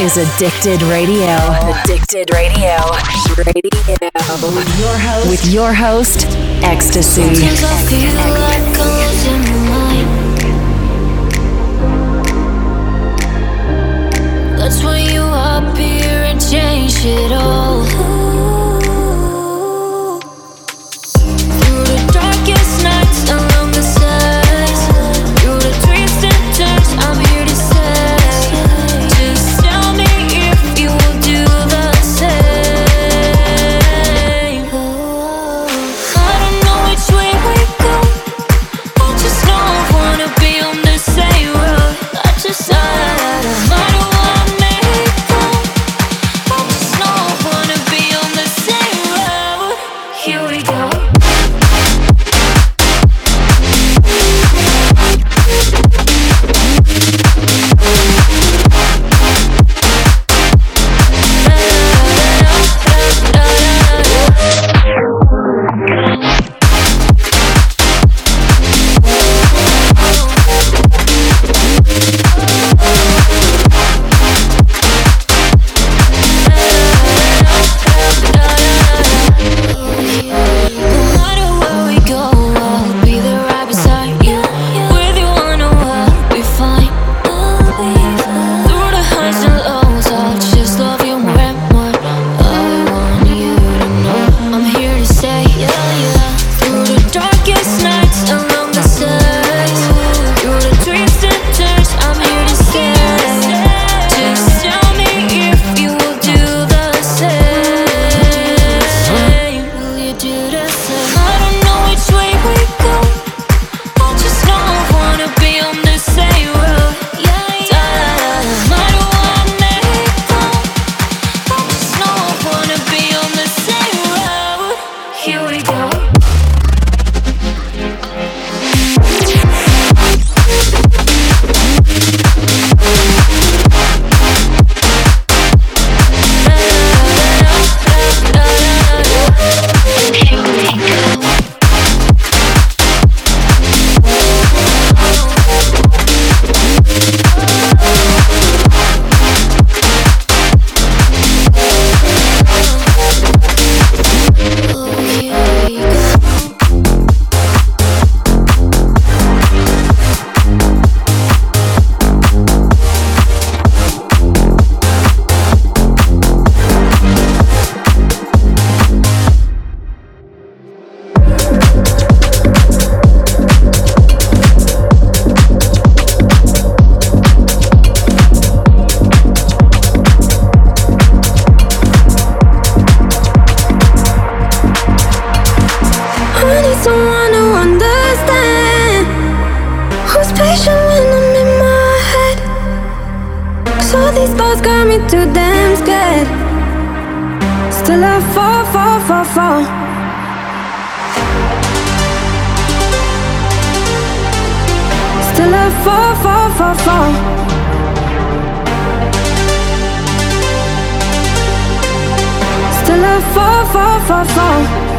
is Addicted Radio. Addicted Radio. Radio. With your host, With your host EXTSY. That's when you appear and change it all. fall Still I fall, fall, fall, fall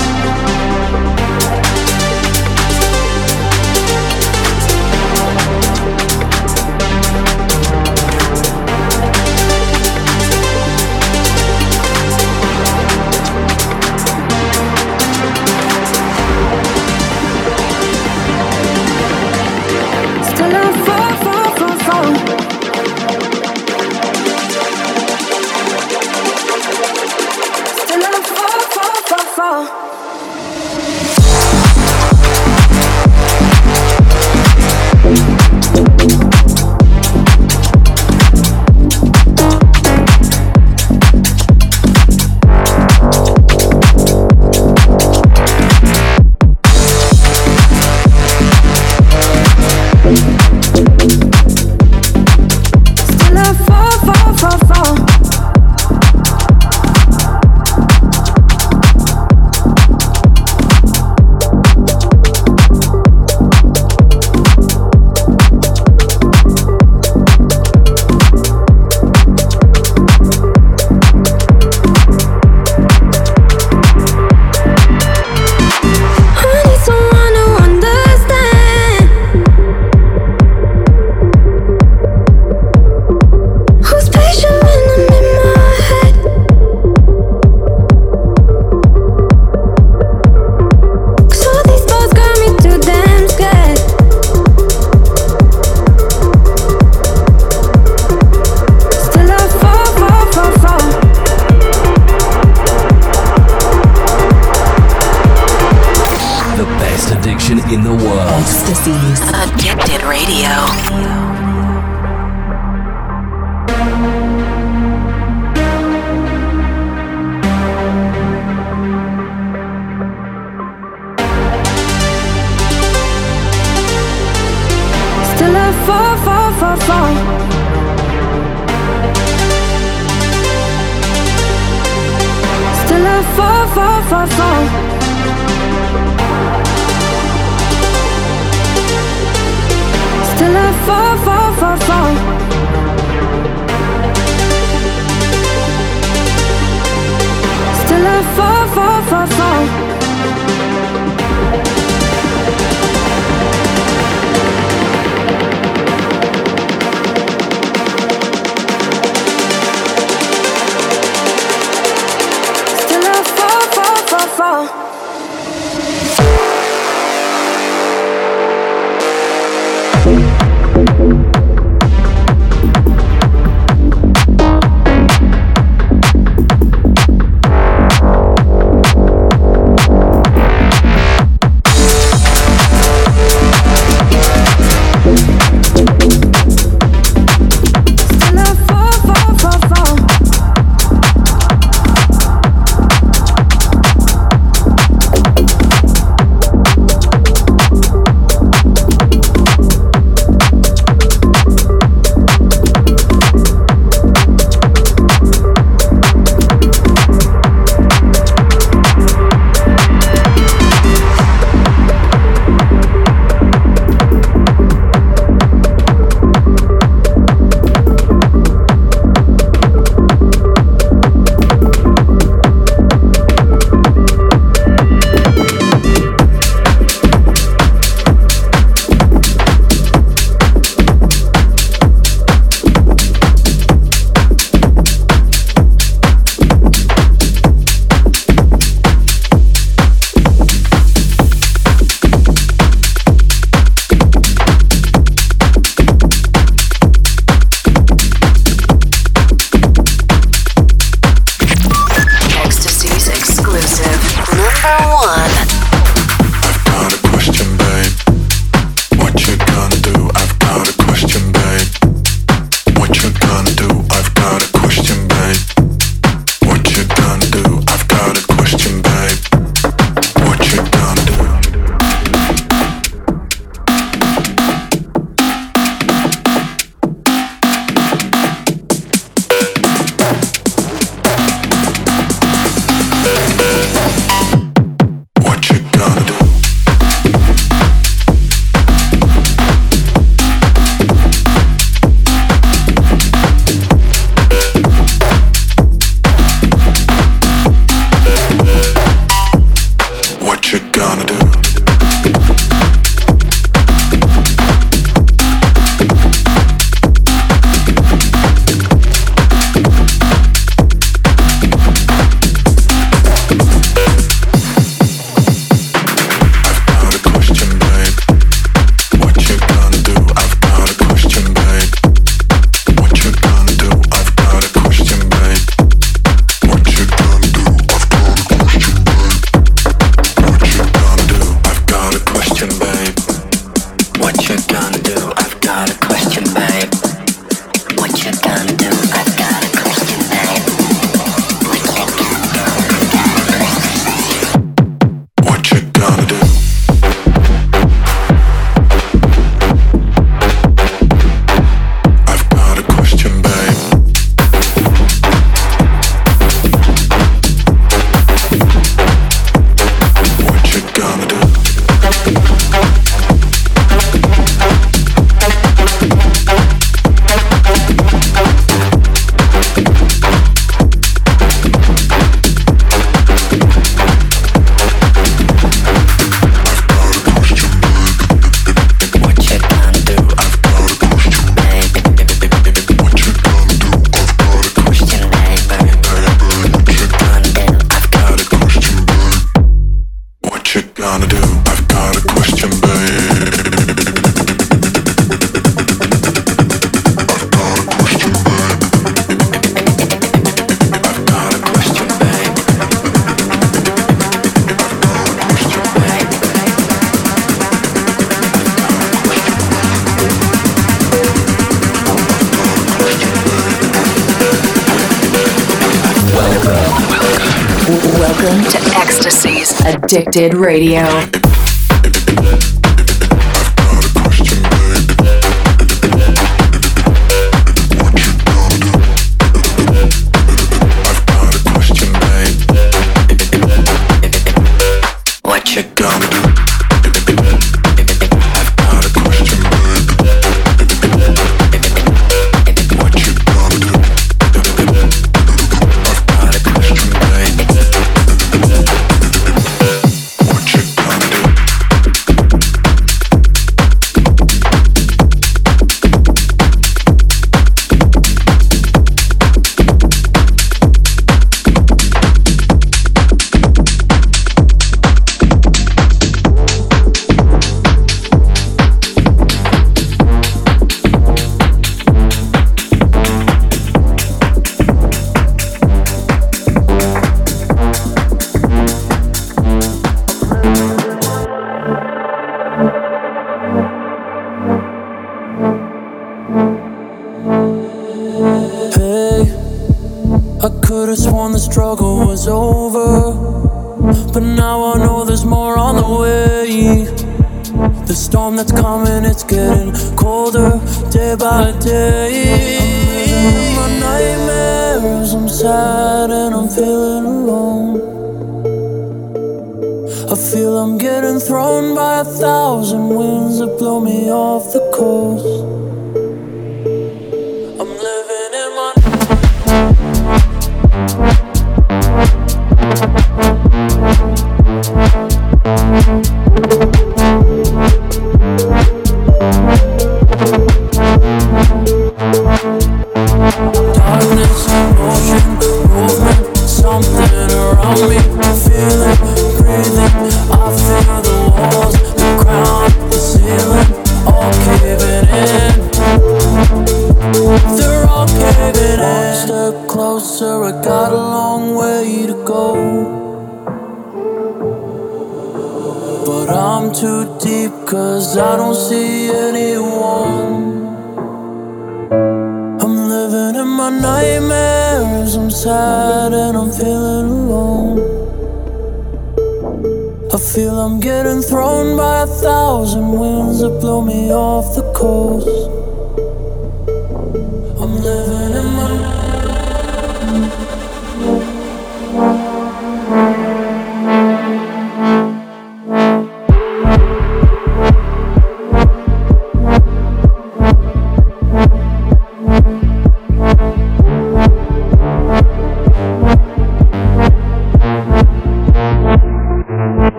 Addicted Radio.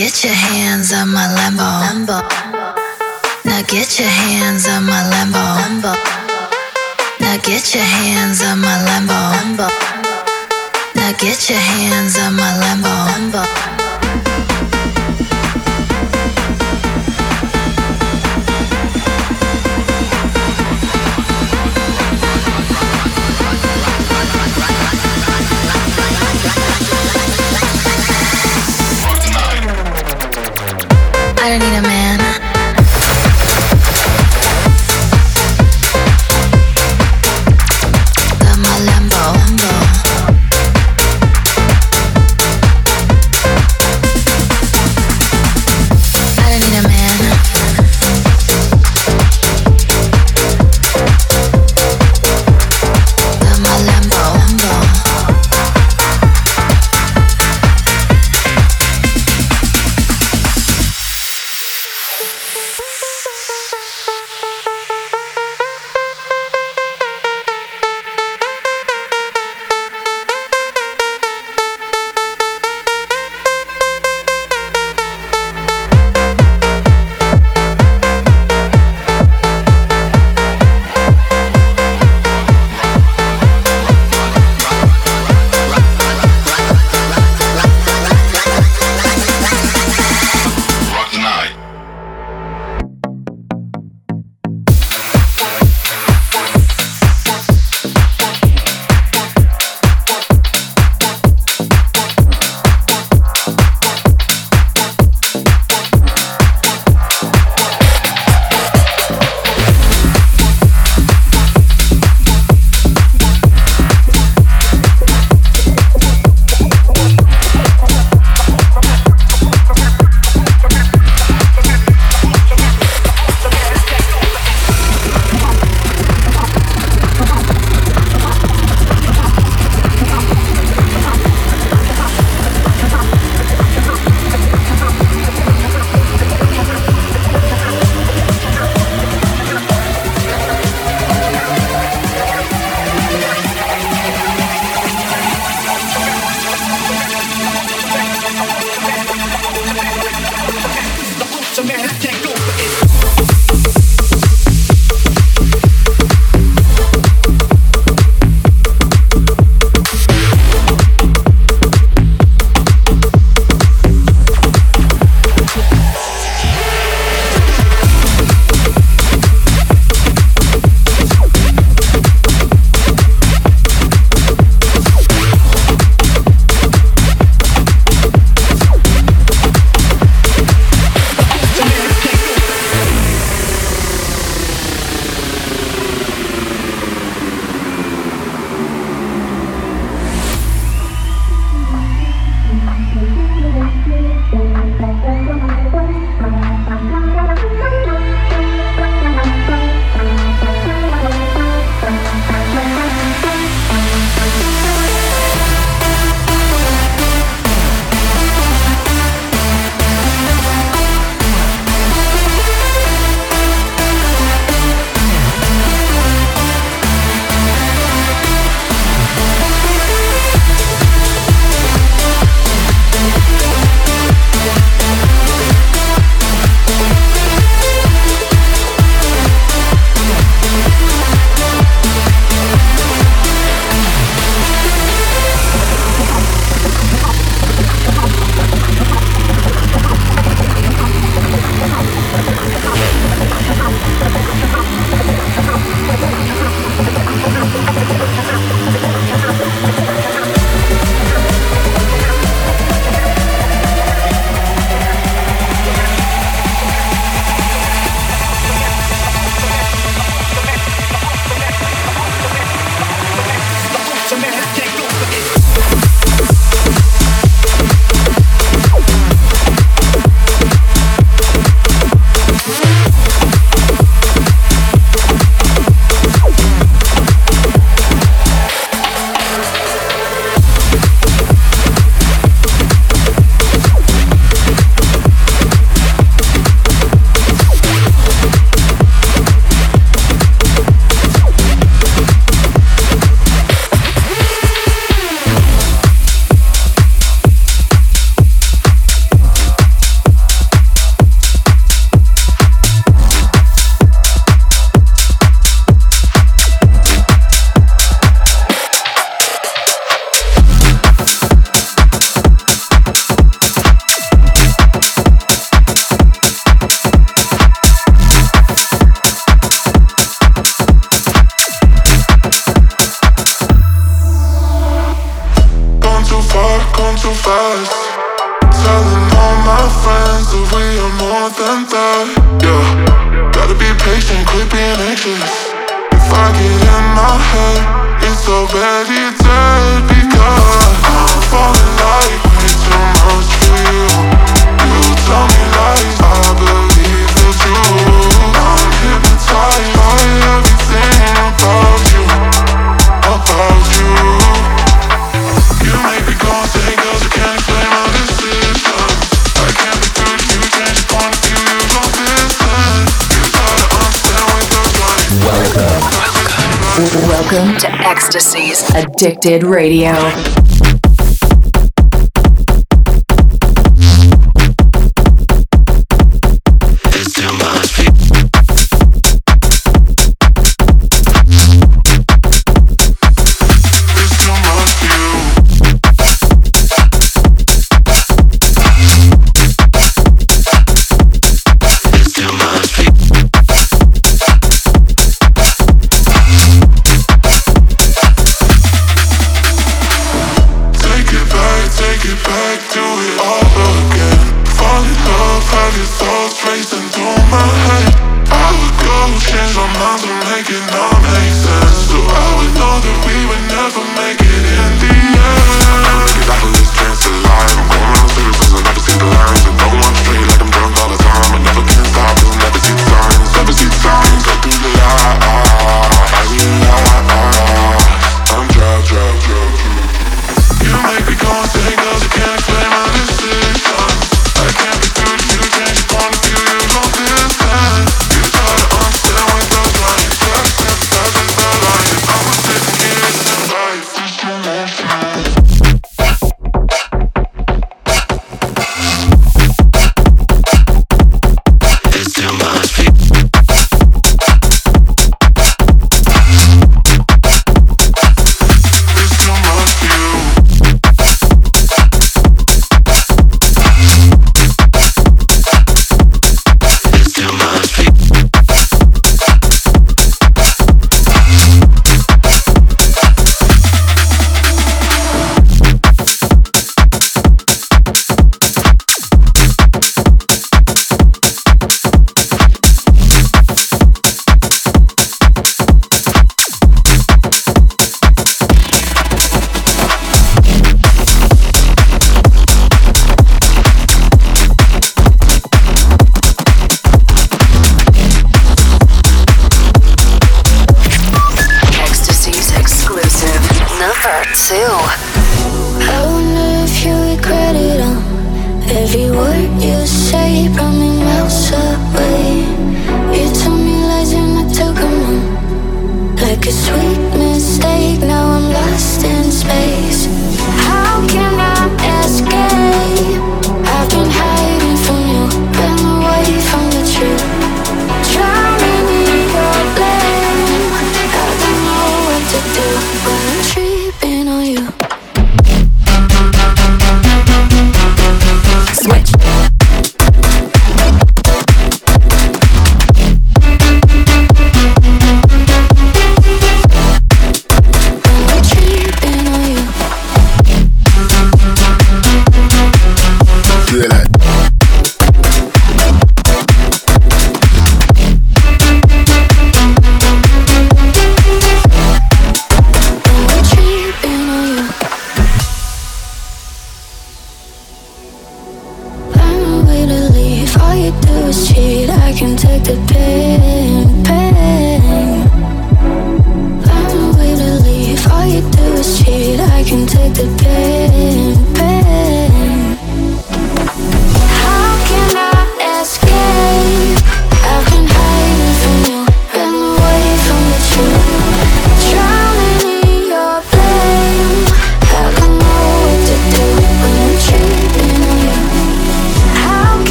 Get your hands on my Lambo. Lambo. Now get your hands on my Lambo. Lambo. Now get your hands on my Lambo. Lambo. Now get your hands on Addicted Radio.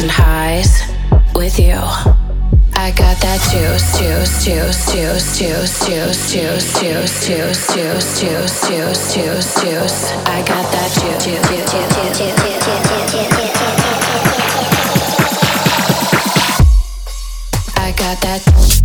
and highs with you. I got that juice, juice, juice, juice, juice, juice, juice, juice, juice, juice, juice, juice, juice, juice. I got that juice. I got that.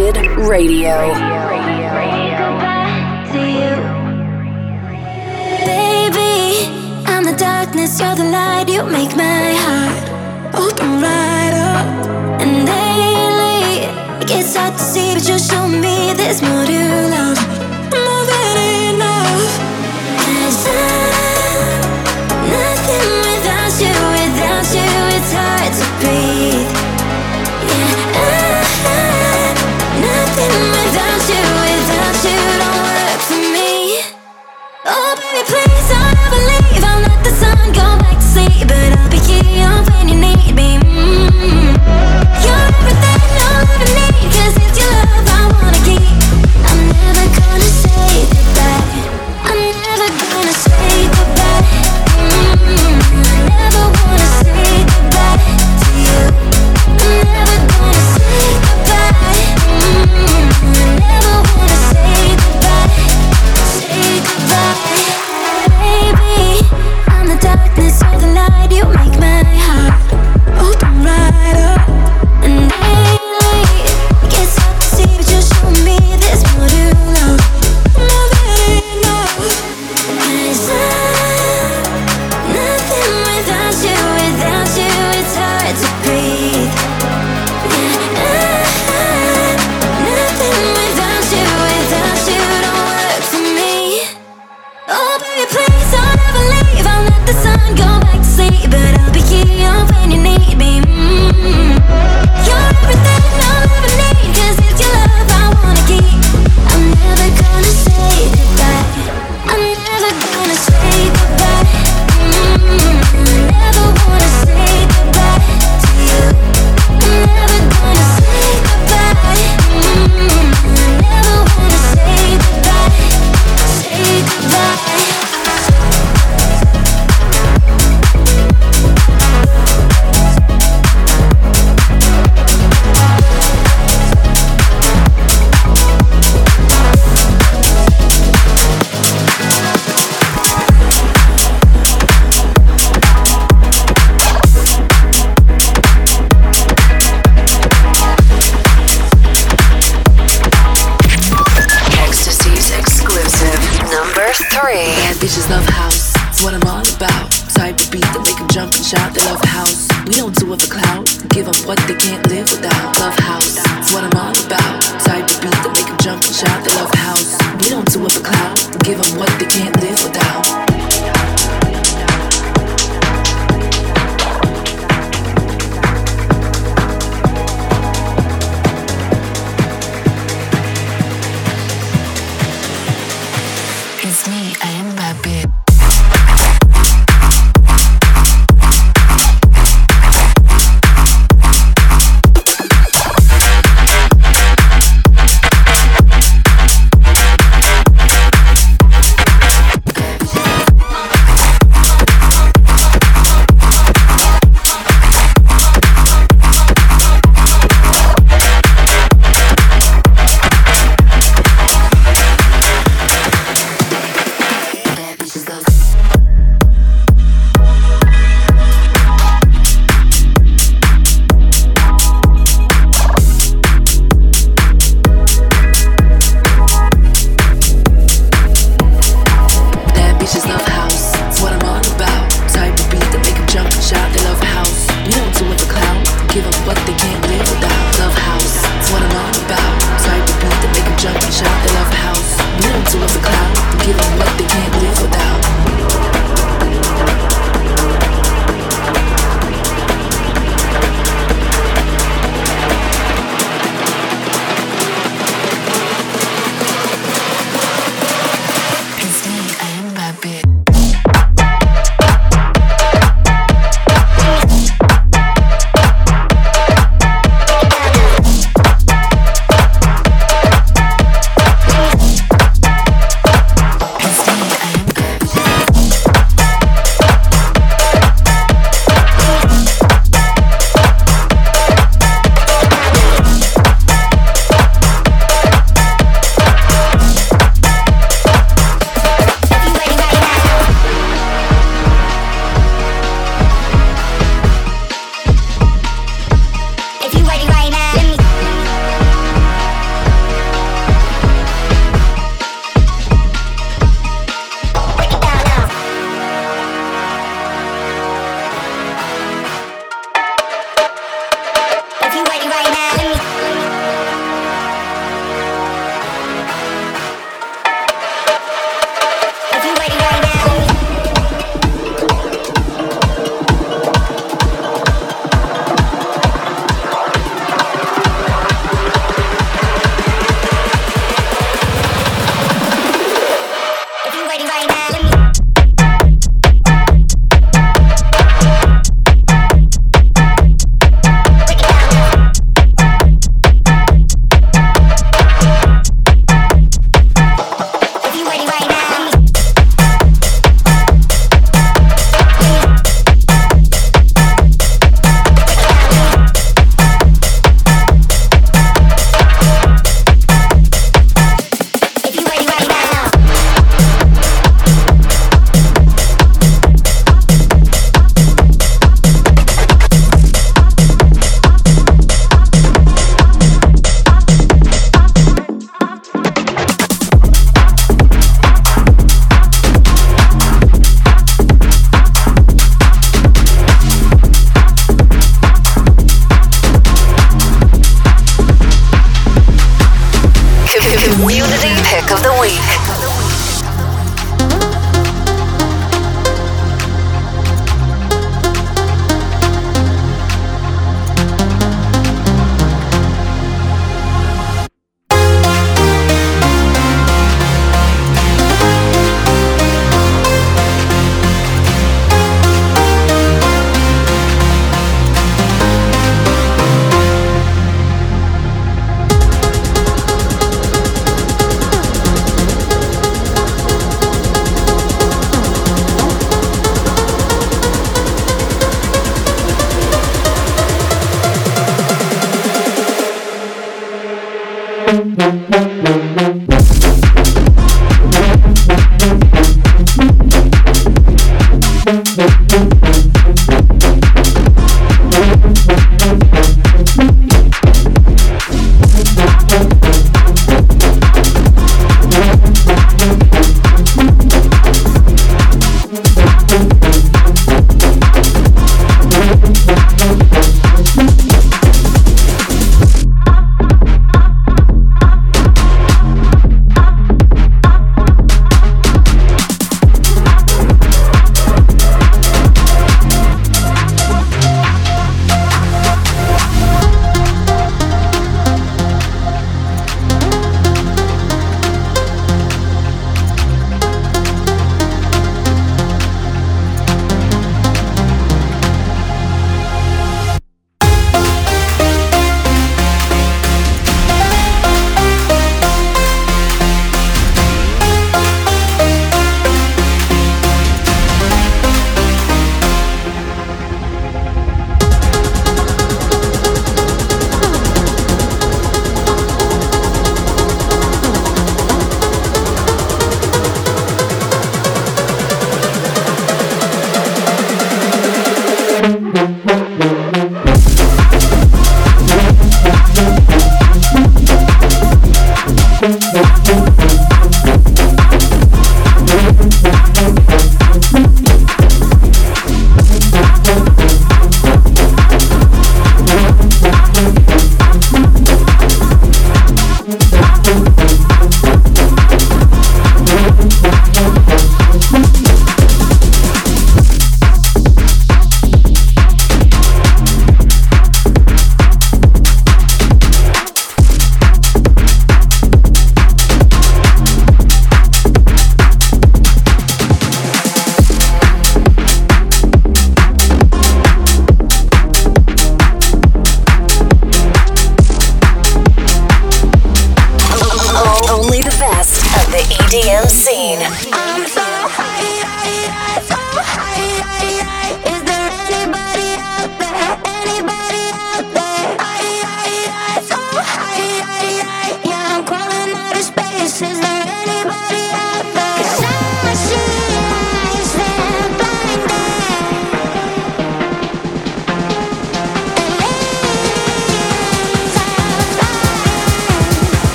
Radio.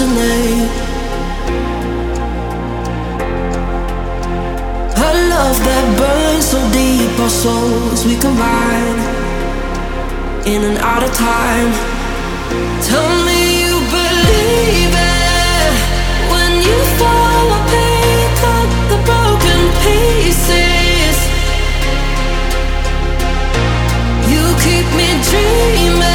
resonate. A love that burns so deep, our souls we combine in and out of time. Tell me you believe it when you fall apart, up the broken pieces. You keep me dreaming.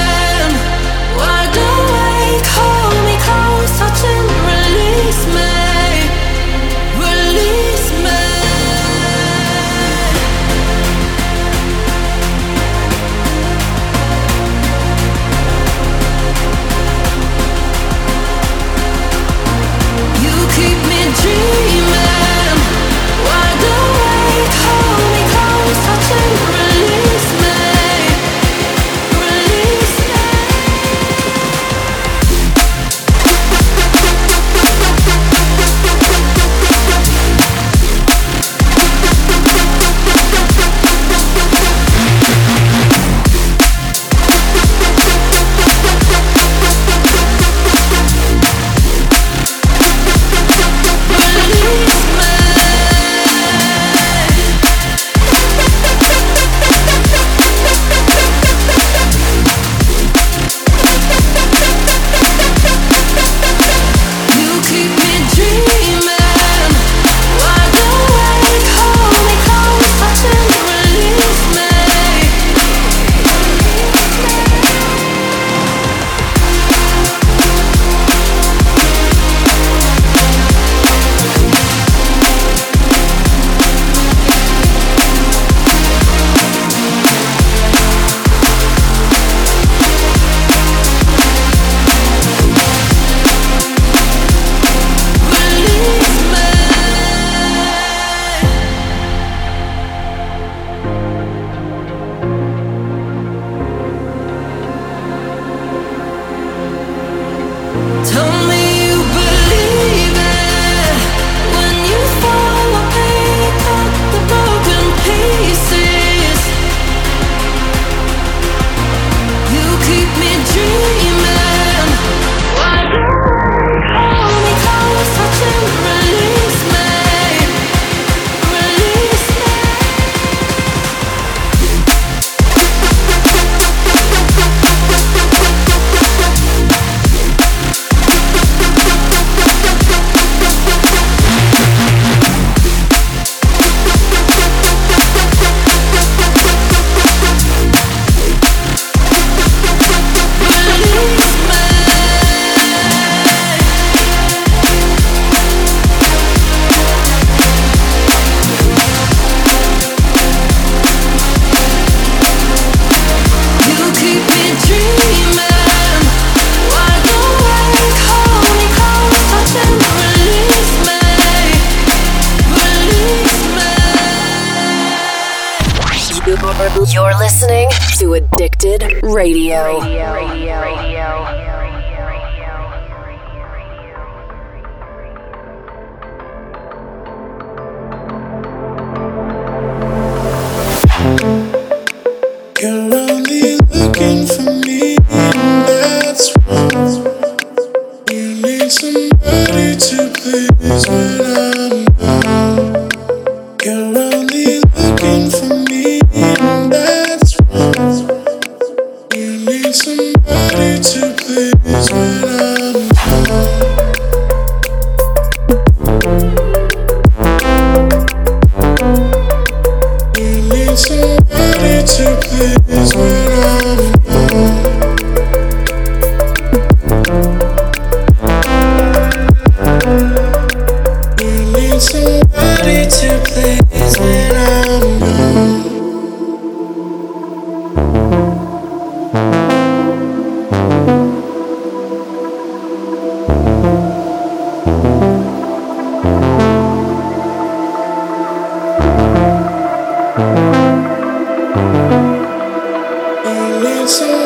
should